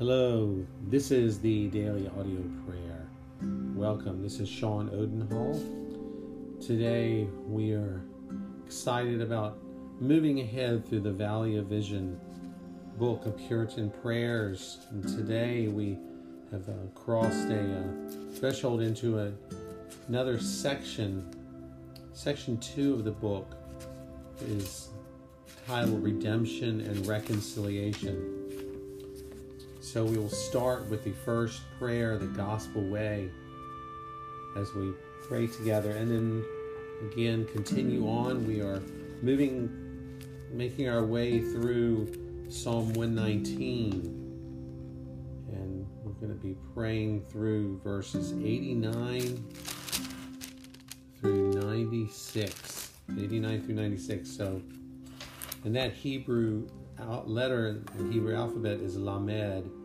Hello, this is the daily audio prayer. Welcome, this is Sean Odenhall. Today we are excited about moving ahead through the Valley of Vision book of Puritan prayers. And today we have uh, crossed a uh, threshold into a, another section. Section two of the book is titled Redemption and Reconciliation. So we will start with the first prayer, the gospel way, as we pray together, and then again continue on. We are moving, making our way through Psalm 119, and we're going to be praying through verses 89 through 96. 89 through 96. So, and that Hebrew letter in the Hebrew alphabet is Lamed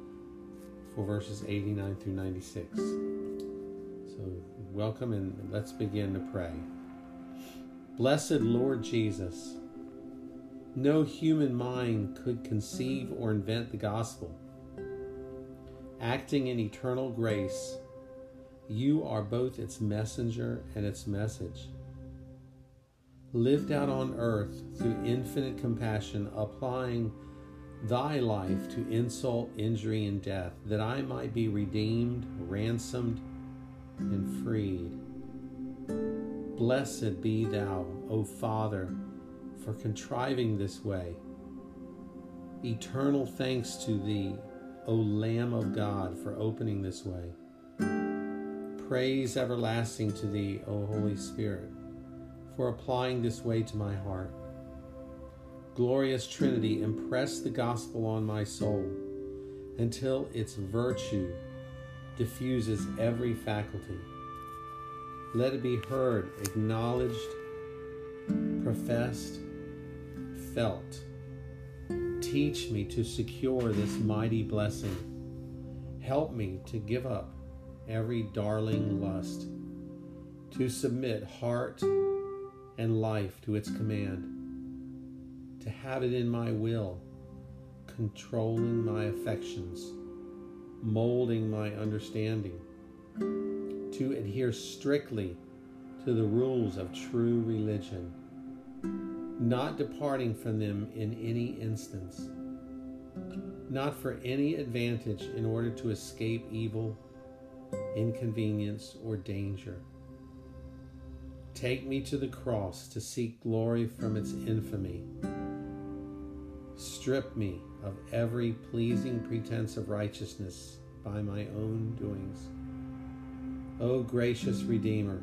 for verses 89 through 96. So, welcome and let's begin to pray. Blessed Lord Jesus, no human mind could conceive or invent the gospel. Acting in eternal grace, you are both its messenger and its message. Lived out on earth through infinite compassion, applying thy life to insult, injury, and death, that I might be redeemed, ransomed, and freed. Blessed be thou, O Father, for contriving this way. Eternal thanks to thee, O Lamb of God, for opening this way. Praise everlasting to thee, O Holy Spirit, for applying this way to my heart glorious Trinity, impress the gospel on my soul until its virtue diffuses every faculty. Let it be heard, acknowledged, professed, felt. Teach me to secure this mighty blessing. Help me to give up every darling lust, to submit heart and life to its command to have it in my will, controlling my affections, molding my understanding, to adhere strictly to the rules of true religion, not departing from them in any instance, not for any advantage in order to escape evil, inconvenience, or danger. Take me to the cross to seek glory from its infamy Strip me of every pleasing pretense of righteousness by my own doings. O gracious Redeemer,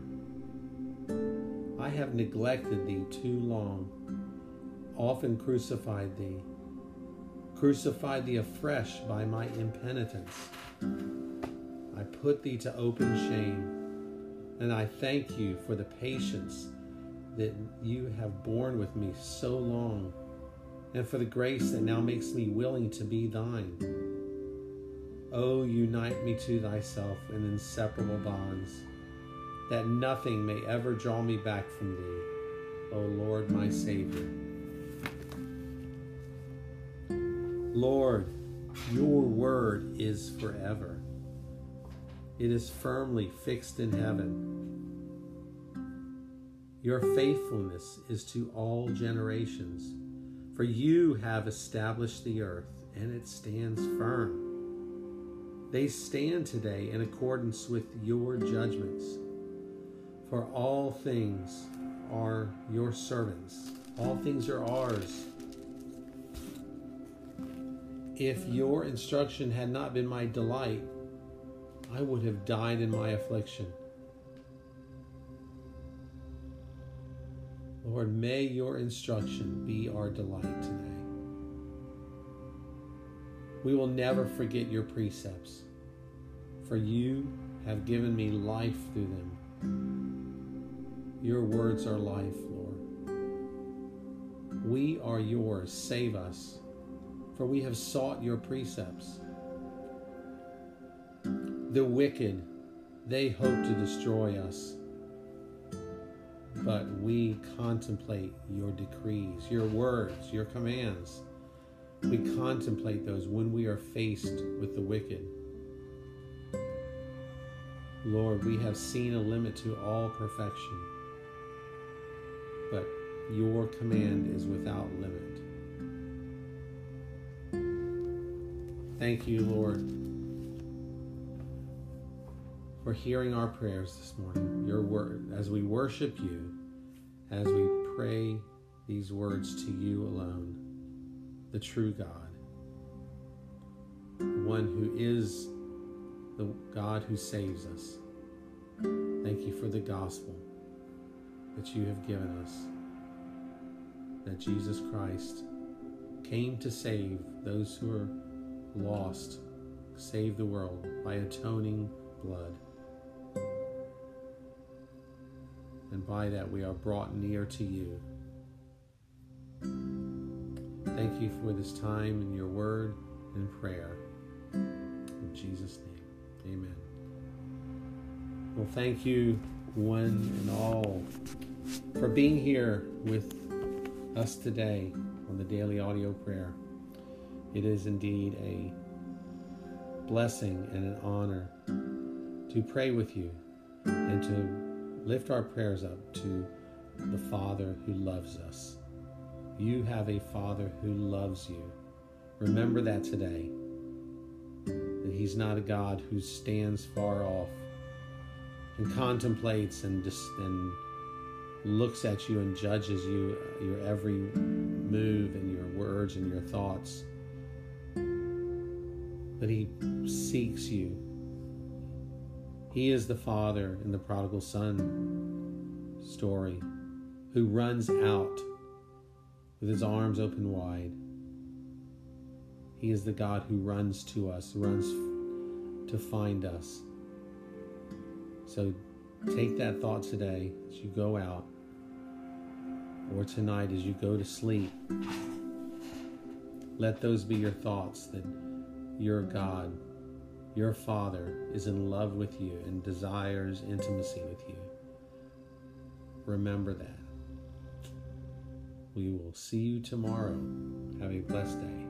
I have neglected thee too long, often crucified thee, crucified thee afresh by my impenitence. I put thee to open shame, and I thank you for the patience that you have borne with me so long and for the grace that now makes me willing to be thine. Oh, unite me to thyself in inseparable bonds, that nothing may ever draw me back from thee, O Lord my Savior. Lord, your word is forever. It is firmly fixed in heaven. Your faithfulness is to all generations. For you have established the earth, and it stands firm. They stand today in accordance with your judgments. For all things are your servants, all things are ours. If your instruction had not been my delight, I would have died in my affliction. Lord, may your instruction be our delight today. We will never forget your precepts, for you have given me life through them. Your words are life, Lord. We are yours. Save us, for we have sought your precepts. The wicked, they hope to destroy us but we contemplate your decrees, your words, your commands. we contemplate those when we are faced with the wicked. Lord, we have seen a limit to all perfection, but your command is without limit. Thank you, Lord, for hearing our prayers this morning. Your word, as we worship you, as we pray these words to you alone, the true God, the one who is the God who saves us. Thank you for the gospel that you have given us, that Jesus Christ came to save those who are lost, save the world by atoning blood. And by that we are brought near to you. Thank you for this time in your word and prayer. In Jesus' name, amen. Well, thank you, one and all, for being here with us today on the daily audio prayer. It is indeed a blessing and an honor to pray with you and to lift our prayers up to the Father who loves us. You have a Father who loves you. Remember that today. That He's not a God who stands far off and contemplates and just and looks at you and judges you uh, your every move and your words and your thoughts but he seeks you he is the father in the prodigal son story who runs out with his arms open wide he is the god who runs to us runs to find us so take that thought today as you go out, or tonight as you go to sleep. Let those be your thoughts that your God, your Father, is in love with you and desires intimacy with you. Remember that. We will see you tomorrow. Have a blessed day.